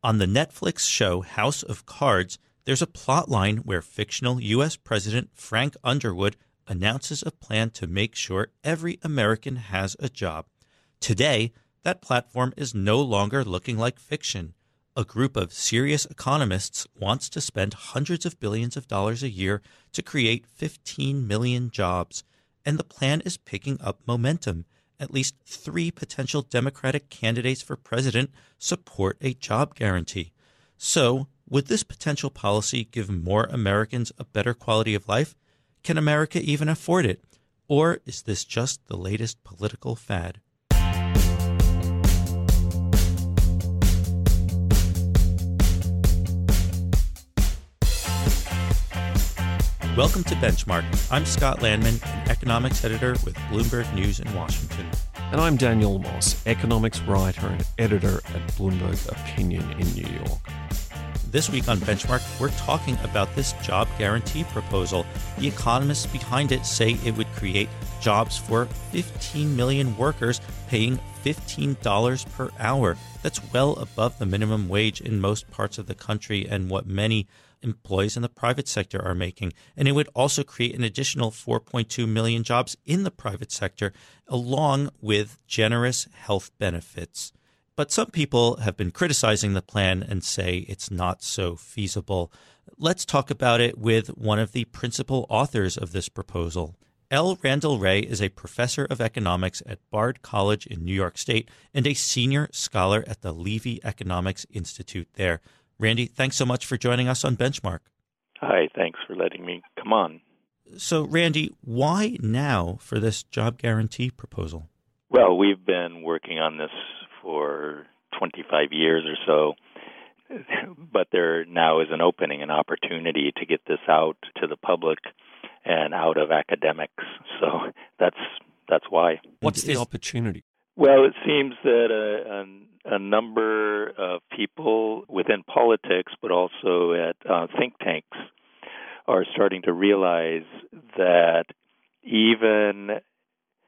On the Netflix show House of Cards, there's a plot line where fictional U.S. President Frank Underwood announces a plan to make sure every American has a job. Today, that platform is no longer looking like fiction. A group of serious economists wants to spend hundreds of billions of dollars a year to create 15 million jobs, and the plan is picking up momentum at least three potential Democratic candidates for president support a job guarantee. So, would this potential policy give more Americans a better quality of life? Can America even afford it? Or is this just the latest political fad? Welcome to Benchmark. I'm Scott Lanman, an economics editor with Bloomberg News in Washington. And I'm Daniel Moss, economics writer and editor at Bloomberg Opinion in New York. This week on Benchmark, we're talking about this job guarantee proposal. The economists behind it say it would create jobs for 15 million workers paying $15 per hour. That's well above the minimum wage in most parts of the country and what many employees in the private sector are making. And it would also create an additional 4.2 million jobs in the private sector, along with generous health benefits. But some people have been criticizing the plan and say it's not so feasible. Let's talk about it with one of the principal authors of this proposal. L. Randall Wray is a professor of economics at Bard College in New York State and a senior scholar at the Levy Economics Institute there. Randy, thanks so much for joining us on Benchmark. Hi, thanks for letting me come on. So, Randy, why now for this job guarantee proposal? Well, we've been working on this for 25 years or so, but there now is an opening, an opportunity to get this out to the public and out of academics. So that's that's why. What's the opportunity? Well, it seems that a, a, a number of people within politics, but also at uh, think tanks, are starting to realize that even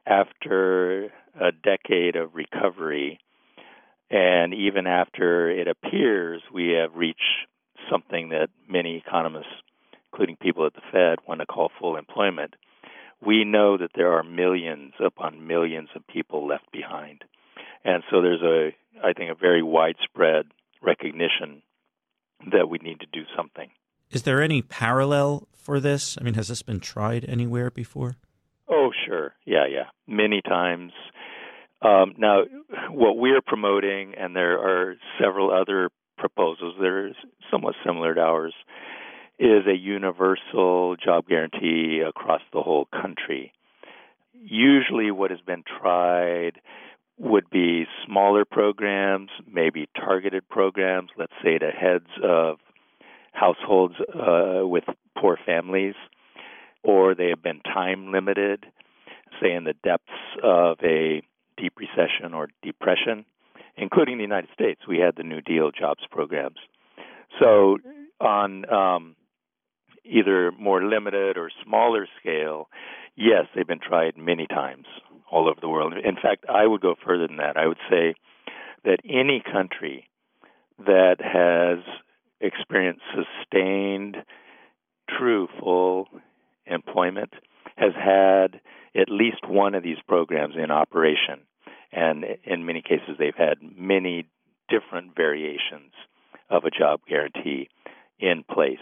after a decade of recovery, and even after it appears we have reached something that many economists, including people at the Fed, want to call full employment, we know that there are millions upon millions of people left behind. And so there's a, I think, a very widespread recognition that we need to do something. Is there any parallel for this? I mean, has this been tried anywhere before? Oh, sure. Yeah, yeah. Many times. Um, now, what we're promoting, and there are several other proposals that are somewhat similar to ours, is a universal job guarantee across the whole country. Usually, what has been tried would be smaller programs, maybe targeted programs, let's say to heads of households uh, with poor families, or they have been time limited, say in the depths of a deep recession or depression, including the United States. We had the New Deal jobs programs. So, on um, either more limited or smaller scale, yes, they've been tried many times all over the world. In fact, I would go further than that. I would say that any country that has experienced sustained, true, full employment has had at least one of these programs in operation. And in many cases, they've had many different variations of a job guarantee in place.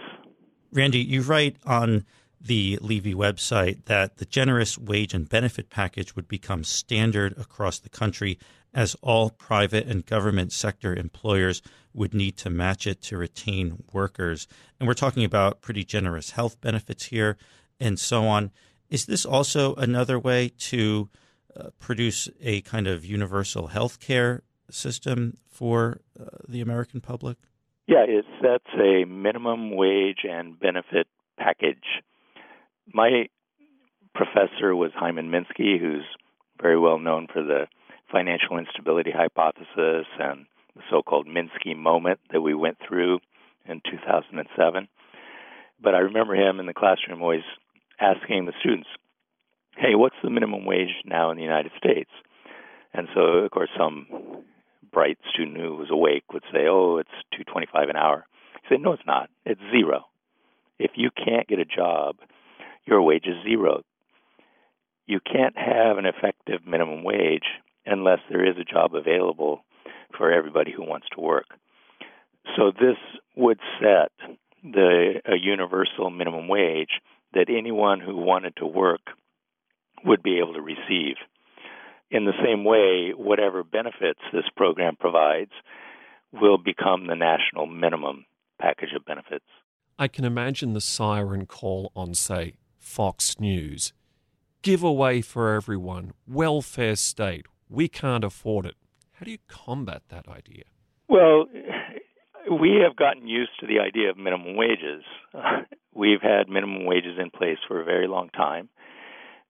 Randy, you write on the Levy website that the generous wage and benefit package would become standard across the country as all private and government sector employers would need to match it to retain workers. And we're talking about pretty generous health benefits here and so on. Is this also another way to uh, produce a kind of universal health care system for uh, the American public? Yeah, it sets a minimum wage and benefit package. My professor was Hyman Minsky, who's very well known for the financial instability hypothesis and the so called Minsky moment that we went through in 2007. But I remember him in the classroom always asking the students, hey, what's the minimum wage now in the United States? And so, of course, some bright student who was awake would say, "Oh, it's 225 an hour." Say, "No, it's not. It's zero. If you can't get a job, your wage is zero. You can't have an effective minimum wage unless there is a job available for everybody who wants to work. So this would set the a universal minimum wage that anyone who wanted to work would be able to receive. In the same way, whatever benefits this program provides will become the national minimum package of benefits. I can imagine the siren call on, say, Fox News. Giveaway for everyone, welfare state, we can't afford it. How do you combat that idea? Well, we have gotten used to the idea of minimum wages. We've had minimum wages in place for a very long time.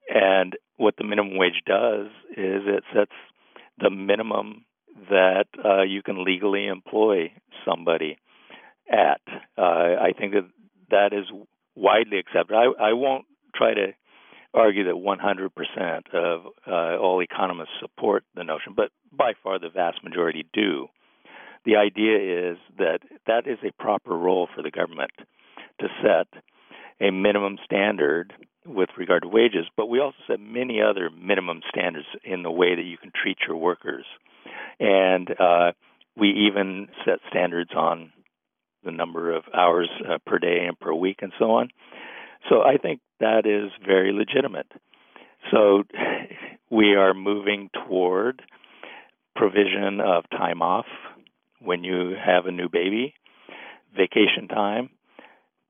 And what the minimum wage does is it sets the minimum that uh, you can legally employ somebody at. Uh, I think that that is widely accepted. I, I won't try to argue that 100% of uh, all economists support the notion, but by far the vast majority do. The idea is that that is a proper role for the government to set a minimum standard with regard to wages, but we also set many other minimum standards in the way that you can treat your workers. And uh, we even set standards on the number of hours uh, per day and per week and so on. So I think that is very legitimate. So we are moving toward provision of time off when you have a new baby, vacation time.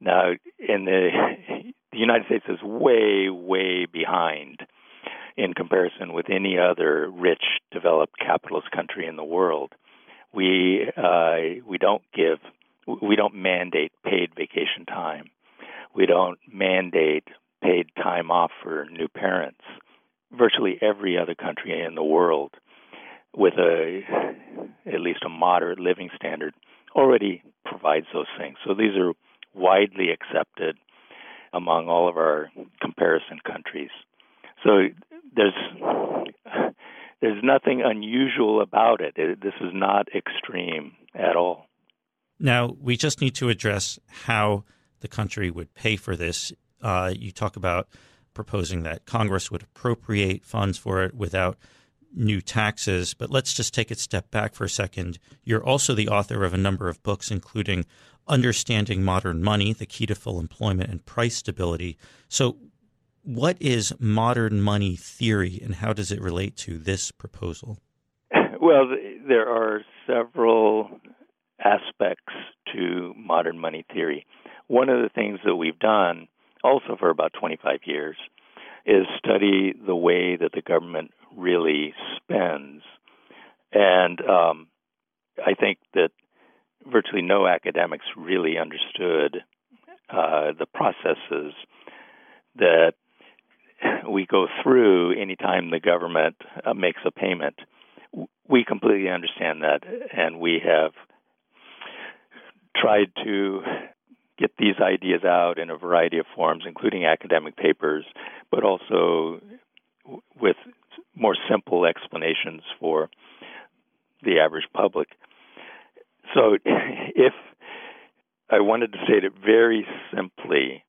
Now, in the the United States is way, way behind in comparison with any other rich, developed capitalist country in the world. We uh, we don't give we don't mandate paid vacation time. We don't mandate paid time off for new parents. Virtually every other country in the world with a at least a moderate living standard already provides those things. So these are widely accepted among all of our comparison countries. So there's there's nothing unusual about it. it. This is not extreme at all. Now we just need to address how the country would pay for this. Uh, you talk about proposing that Congress would appropriate funds for it without new taxes. But let's just take a step back for a second. You're also the author of a number of books, including Understanding Modern Money, The Key to Full Employment and Price Stability. So, what is modern money theory and how does it relate to this proposal? Well, there are several aspects to modern money theory. One of the things that we've done, also for about 25 years, is study the way that the government really spends. And um, I think that virtually no academics really understood uh, the processes that we go through anytime the government uh, makes a payment. We completely understand that, and we have tried to get these ideas out in a variety of forms, including academic papers, but also with more simple explanations for the average public. So, if I wanted to state it very simply,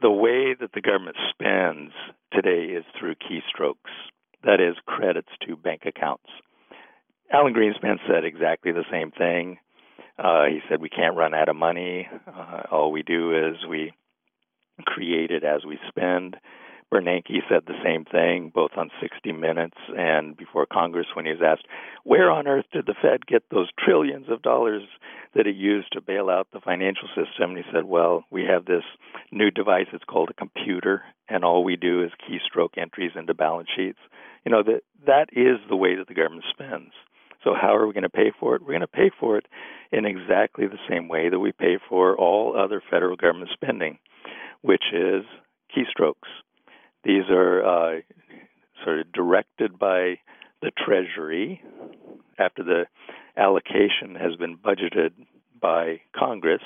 the way that the government spends today is through keystrokes, that is, credits to bank accounts. Alan Greenspan said exactly the same thing. Uh, he said we can't run out of money. Uh, all we do is we create it as we spend. Bernanke said the same thing, both on 60 Minutes and before Congress, when he was asked, "Where on earth did the Fed get those trillions of dollars that it used to bail out the financial system?" And he said, "Well, we have this new device. It's called a computer, and all we do is keystroke entries into balance sheets. You know that that is the way that the government spends. So how are we going to pay for it? We're going to pay for it in exactly the same way that we pay for all other federal government spending, which is keystrokes. These are uh, sort of directed by the Treasury after the allocation has been budgeted by Congress.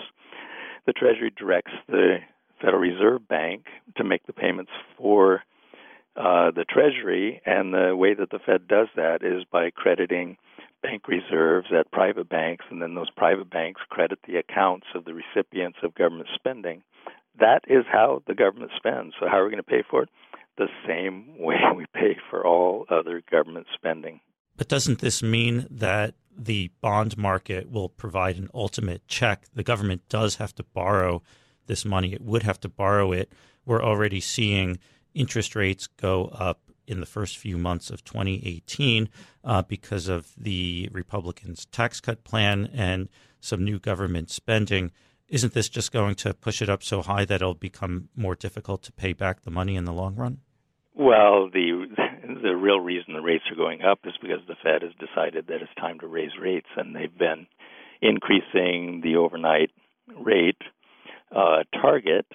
The Treasury directs the Federal Reserve Bank to make the payments for uh, the Treasury, and the way that the Fed does that is by crediting bank reserves at private banks, and then those private banks credit the accounts of the recipients of government spending. That is how the government spends. So, how are we going to pay for it? The same way we pay for all other government spending. But doesn't this mean that the bond market will provide an ultimate check? The government does have to borrow this money, it would have to borrow it. We're already seeing interest rates go up in the first few months of 2018 uh, because of the Republicans' tax cut plan and some new government spending. Isn't this just going to push it up so high that it'll become more difficult to pay back the money in the long run? Well, the the real reason the rates are going up is because the Fed has decided that it's time to raise rates, and they've been increasing the overnight rate uh, target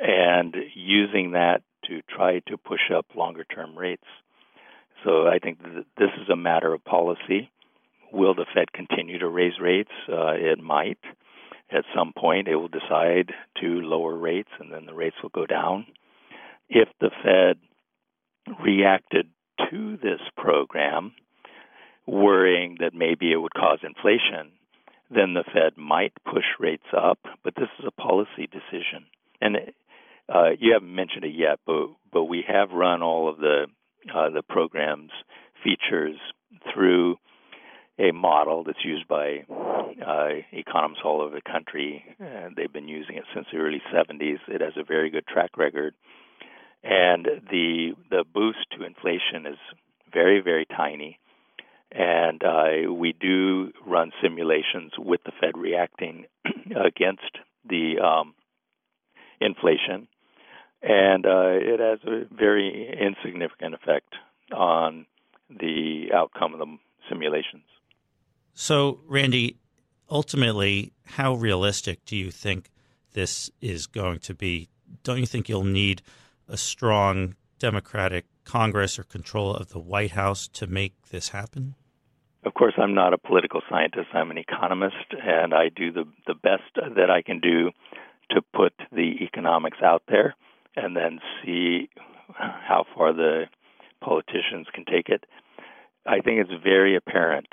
and using that to try to push up longer term rates. So I think th- this is a matter of policy. Will the Fed continue to raise rates? Uh, it might. At some point, it will decide to lower rates and then the rates will go down. If the Fed reacted to this program, worrying that maybe it would cause inflation, then the Fed might push rates up. But this is a policy decision. And uh, you haven't mentioned it yet, but but we have run all of the uh, the program's features through a model that's used by uh, economists all over the country. And they've been using it since the early 70s. It has a very good track record, and the the boost to inflation is very very tiny. And uh, we do run simulations with the Fed reacting against the um, inflation and uh, it has a very insignificant effect on the outcome of the simulations. So, Randy, ultimately, how realistic do you think this is going to be? Don't you think you'll need a strong Democratic Congress or control of the White House to make this happen? Of course, I'm not a political scientist. I'm an economist, and I do the the best that I can do to put the economics out there and then see how far the politicians can take it. I think it's very apparent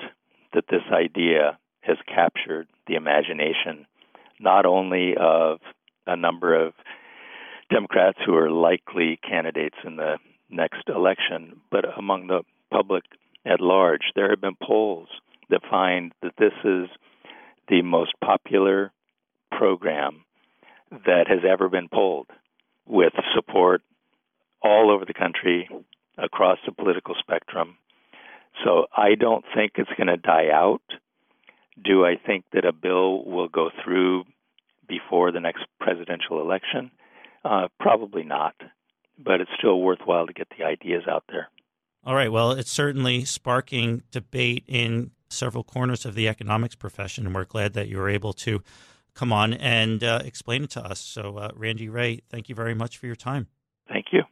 that this idea has captured the imagination not only of a number of Democrats who are likely candidates in the next election, but among the public at large. There have been polls that find that this is the most popular program that has ever been polled with support all over the country, across the political spectrum. So I don't think it's going to die out. Do I think that a bill will go through before the next presidential election? Uh, probably not, but it's still worthwhile to get the ideas out there. All right. Well, it's certainly sparking debate in several corners of the economics profession, and we're glad that you were able to come on and uh, explain it to us. So, uh, Randy Wray, thank you very much for your time. Thank you.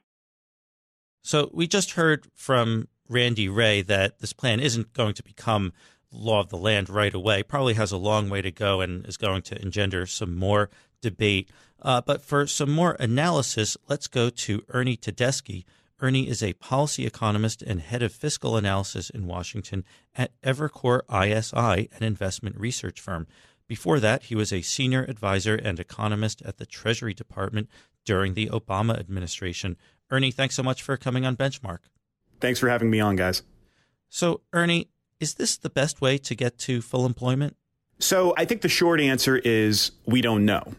So, we just heard from Randy Wray that this plan isn't going to become law of the land right away. Probably has a long way to go and is going to engender some more debate. Uh, but for some more analysis, let's go to Ernie Tedeschi. Ernie is a policy economist and head of fiscal analysis in Washington at Evercore ISI, an investment research firm. Before that, he was a senior advisor and economist at the Treasury Department during the Obama administration. Ernie, thanks so much for coming on Benchmark. Thanks for having me on, guys. So, Ernie, is this the best way to get to full employment? So, I think the short answer is we don't know.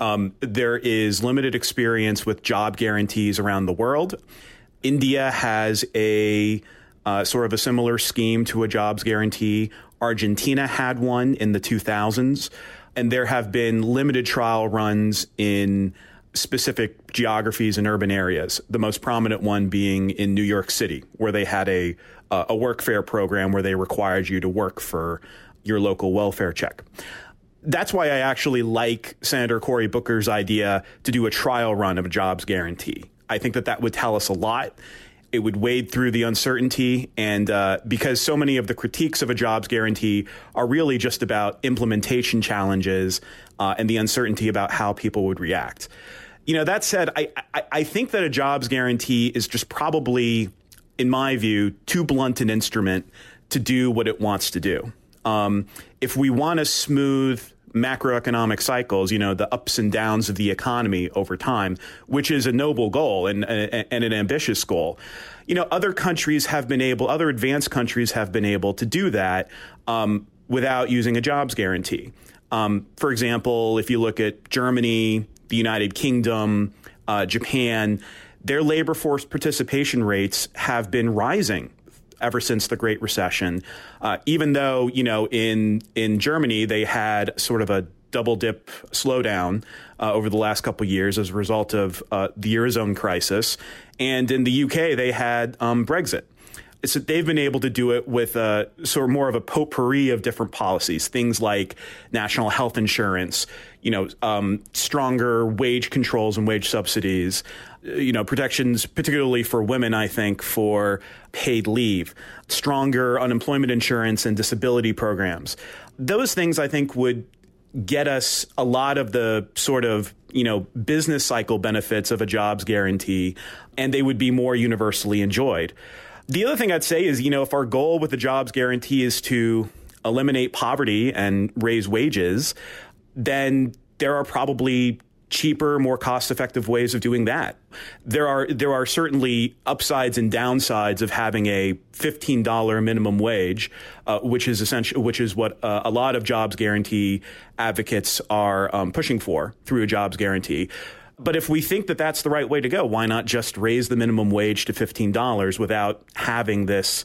Um, there is limited experience with job guarantees around the world. India has a uh, sort of a similar scheme to a jobs guarantee. Argentina had one in the 2000s, and there have been limited trial runs in specific geographies and urban areas. The most prominent one being in New York City, where they had a uh, a workfare program where they required you to work for your local welfare check. That's why I actually like Senator Cory Booker's idea to do a trial run of a jobs guarantee. I think that that would tell us a lot it would wade through the uncertainty. And uh, because so many of the critiques of a jobs guarantee are really just about implementation challenges uh, and the uncertainty about how people would react. You know, that said, I, I, I think that a jobs guarantee is just probably, in my view, too blunt an instrument to do what it wants to do. Um, if we want to smooth macroeconomic cycles, you know, the ups and downs of the economy over time, which is a noble goal and, and an ambitious goal. You know, other countries have been able, other advanced countries have been able to do that um, without using a jobs guarantee. Um, for example, if you look at Germany, the United Kingdom, uh, Japan, their labor force participation rates have been rising ever since the Great Recession. Uh, even though you know in in Germany they had sort of a double dip slowdown uh, over the last couple years as a result of uh, the eurozone crisis, and in the UK they had um, Brexit. So they've been able to do it with a sort of more of a potpourri of different policies, things like national health insurance, you know, um, stronger wage controls and wage subsidies, you know, protections, particularly for women, I think, for paid leave, stronger unemployment insurance and disability programs. Those things I think would get us a lot of the sort of you know business cycle benefits of a jobs guarantee and they would be more universally enjoyed the other thing I'd say is, you know, if our goal with the jobs guarantee is to eliminate poverty and raise wages, then there are probably cheaper, more cost-effective ways of doing that. There are there are certainly upsides and downsides of having a fifteen dollar minimum wage, uh, which is essential, which is what uh, a lot of jobs guarantee advocates are um, pushing for through a jobs guarantee. But if we think that that's the right way to go, why not just raise the minimum wage to $15 without having this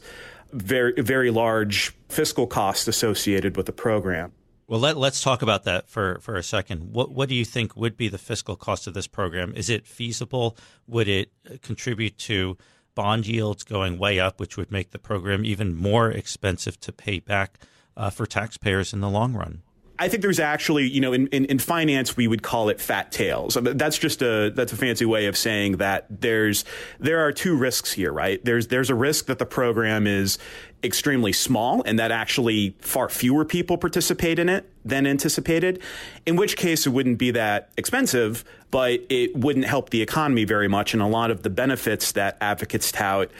very, very large fiscal cost associated with the program? Well, let, us talk about that for, for a second. What, what do you think would be the fiscal cost of this program? Is it feasible? Would it contribute to bond yields going way up, which would make the program even more expensive to pay back uh, for taxpayers in the long run? I think there's actually, you know, in, in, in, finance we would call it fat tails. That's just a that's a fancy way of saying that there's there are two risks here, right? There's there's a risk that the program is extremely small and that actually far fewer people participate in it than anticipated, in which case it wouldn't be that expensive, but it wouldn't help the economy very much and a lot of the benefits that advocates tout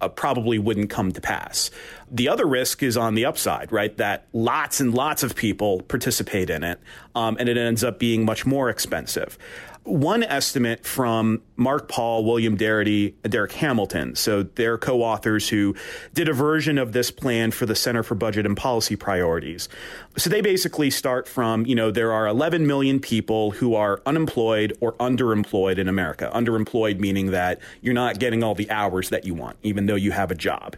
uh, probably wouldn't come to pass. The other risk is on the upside, right? That lots and lots of people participate in it, um, and it ends up being much more expensive. One estimate from Mark Paul, William Darity, and Darrick Hamilton, so they're co authors who did a version of this plan for the Center for Budget and Policy Priorities. So they basically start from, you know, there are 11 million people who are unemployed or underemployed in America. Underemployed meaning that you're not getting all the hours that you want, even though you have a job.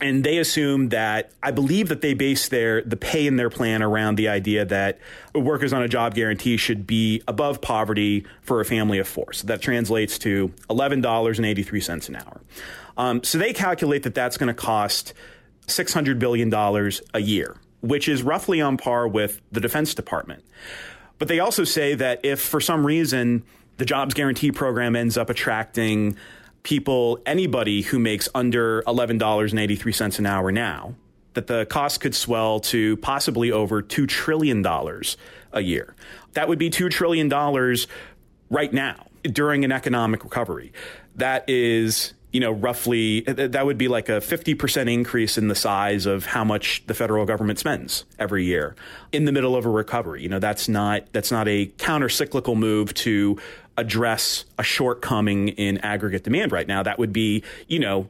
And they assume that, I believe that they base their, the pay in their plan around the idea that workers on a job guarantee should be above poverty for a family of four. So that translates to $11.83 an hour. Um, so they calculate that that's going to cost $600 billion a year, which is roughly on par with the Defense Department. But they also say that if for some reason the jobs guarantee program ends up attracting people, anybody who makes under $11.83 an hour now, that the cost could swell to possibly over $2 trillion a year. That would be $2 trillion right now during an economic recovery. That is you know, roughly that would be like a 50% increase in the size of how much the federal government spends every year in the middle of a recovery. You know, that's not that's not a counter-cyclical move to address a shortcoming in aggregate demand right now. That would be, you know,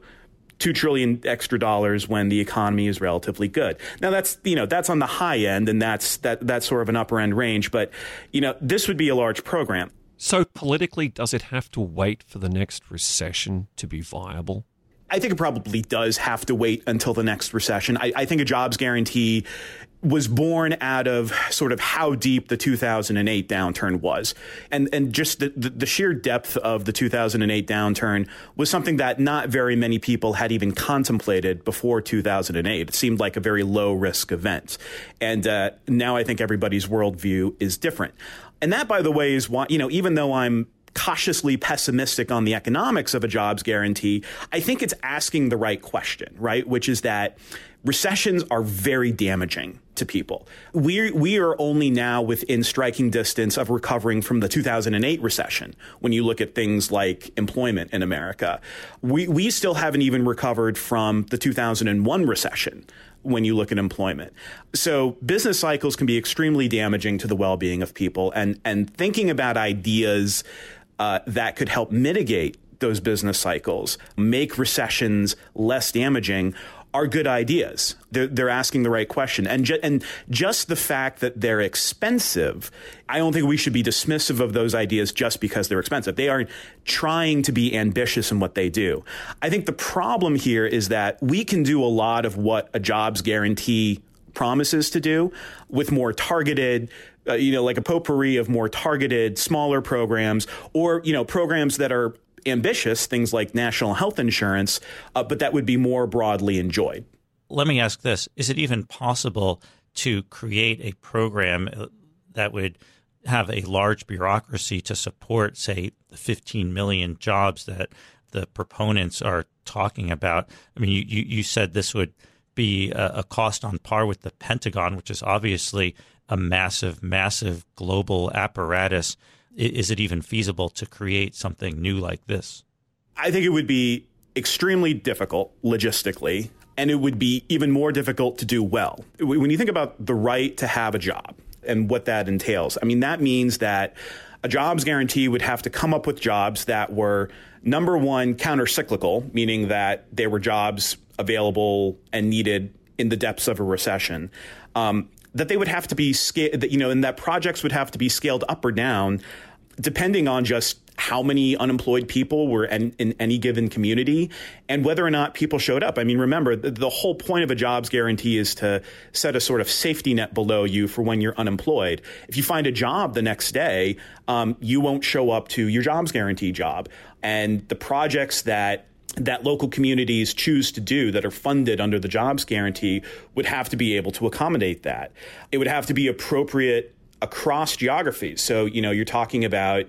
two trillion extra dollars when the economy is relatively good. Now that's you know that's on the high end and that's that that's sort of an upper end range, but you know this would be a large program. So politically, does it have to wait for the next recession to be viable? I think it probably does have to wait until the next recession. I, I think a jobs guarantee was born out of sort of how deep the 2008 downturn was. And, and just the, the, the, sheer depth of the 2008 downturn was something that not very many people had even contemplated before 2008. It seemed like a very low risk event. And uh, now I think everybody's worldview is different. And that, by the way, is why, you know, even though I'm cautiously pessimistic on the economics of a jobs guarantee, I think it's asking the right question, right? Which is that recessions are very damaging to people. We we are only now within striking distance of recovering from the 2008 recession. When you look at things like employment in America, we we still haven't even recovered from the 2001 recession. when you look at employment. So business cycles can be extremely damaging to the well-being of people and and thinking about ideas uh, that could help mitigate those business cycles, make recessions less damaging are good ideas. They're, they're asking the right question. And, ju- and just the fact that they're expensive, I don't think we should be dismissive of those ideas just because they're expensive. They are trying to be ambitious in what they do. I think the problem here is that we can do a lot of what a jobs guarantee promises to do with more targeted, uh, you know, like a potpourri of more targeted, smaller programs, or you know, programs that are ambitious, things like national health insurance, uh, but that would be more broadly enjoyed. Let me ask this Is it even possible to create a program uh, that would have a large bureaucracy to support, say, the 15 million jobs that the proponents are talking about? I mean, you, you, you said this would be a, a cost on par with the Pentagon, which is obviously a massive, massive global apparatus is it even feasible to create something new like this? I think it would be extremely difficult logistically, and it would be even more difficult to do well. When you think about the right to have a job and what that entails, I mean, that means that a jobs guarantee would have to come up with jobs that were number one, counter cyclical, meaning that there were jobs available and needed in the depths of a recession. Um, that they would have to be scaled, you know, and that projects would have to be scaled up or down depending on just how many unemployed people were in, in, any given community and whether or not people showed up. I mean, remember, the, the, whole point of a jobs guarantee is to set a sort of safety net below you for when you're unemployed. If you find a job the next day, um, you won't show up to your jobs guarantee job. And the projects that that local communities choose to do that are funded under the jobs guarantee would have to be able to accommodate that. It would have to be appropriate across geographies. So, you know, you're talking about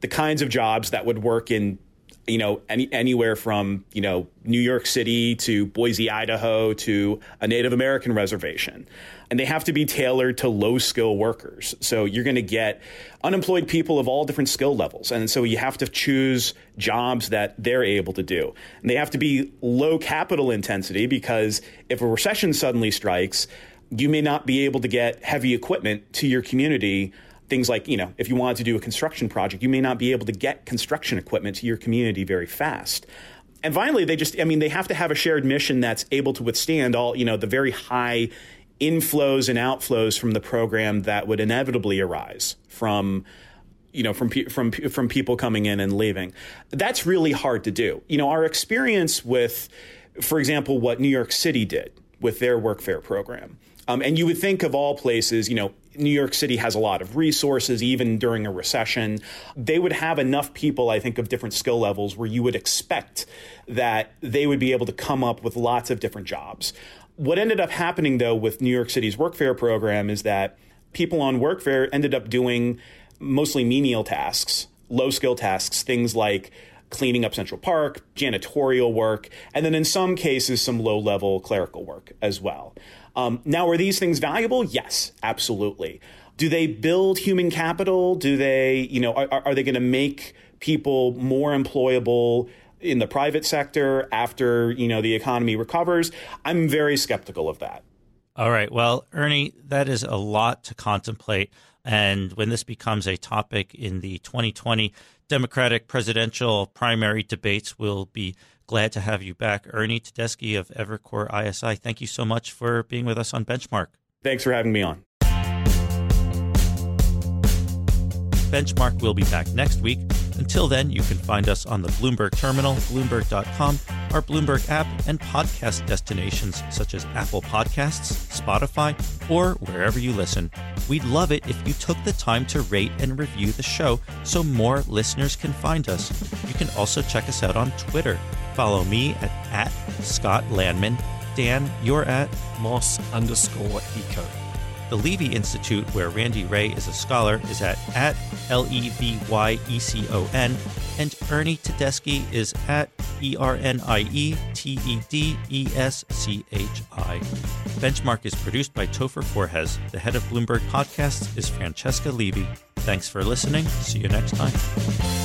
the kinds of jobs that would work in you know any, anywhere from you know New York City to Boise, Idaho to a Native American reservation, and they have to be tailored to low skill workers. So you're going to get unemployed people of all different skill levels, and so you have to choose jobs that they're able to do, and they have to be low capital intensity because if a recession suddenly strikes, you may not be able to get heavy equipment to your community things like, you know, if you wanted to do a construction project, you may not be able to get construction equipment to your community very fast. And finally, they just, I mean, they have to have a shared mission that's able to withstand all, you know, the very high inflows and outflows from the program that would inevitably arise from you know from from from people coming in and leaving that's really hard to do you know our experience with for example what New York City did with their workfare program um, and you would think of all places, you know, New York City has a lot of resources, even during a recession. They would have enough people, I think, of different skill levels where you would expect that they would be able to come up with lots of different jobs. What ended up happening, though, with New York City's workfare program is that people on workfare ended up doing mostly menial tasks, low skill tasks, things like cleaning up Central Park, janitorial work, and then in some cases, some low level clerical work as well. Um, now, are these things valuable? Yes, absolutely. Do they build human capital? Do they, you know, are, are they going to make people more employable in the private sector after, you know, the economy recovers? I'm very skeptical of that. All right. Well, Ernie, that is a lot to contemplate. And when this becomes a topic in the 2020 Democratic presidential primary debates, we'll be Glad to have you back. Ernie Tedeschi of Evercore ISI, thank you so much for being with us on Benchmark. Thanks for having me on. Benchmark will be back next week. Until then, you can find us on the Bloomberg Terminal, Bloomberg.com, our Bloomberg app, and podcast destinations such as Apple Podcasts, Spotify, or wherever you listen. We'd love it if you took the time to rate and review the show so more listeners can find us. You can also check us out on Twitter. Follow me at, at Scott Lanman. Dan, you're at Moss underscore eco. The Levy Institute, where Randy Wray is a scholar, is at, at L E V Y E C O N, and Ernie Tedeschi is at E R N I E T E D E S C H I. Benchmark is produced by Topher Forhecz. The head of Bloomberg Podcasts is Francesca Levy. Thanks for listening. See you next time.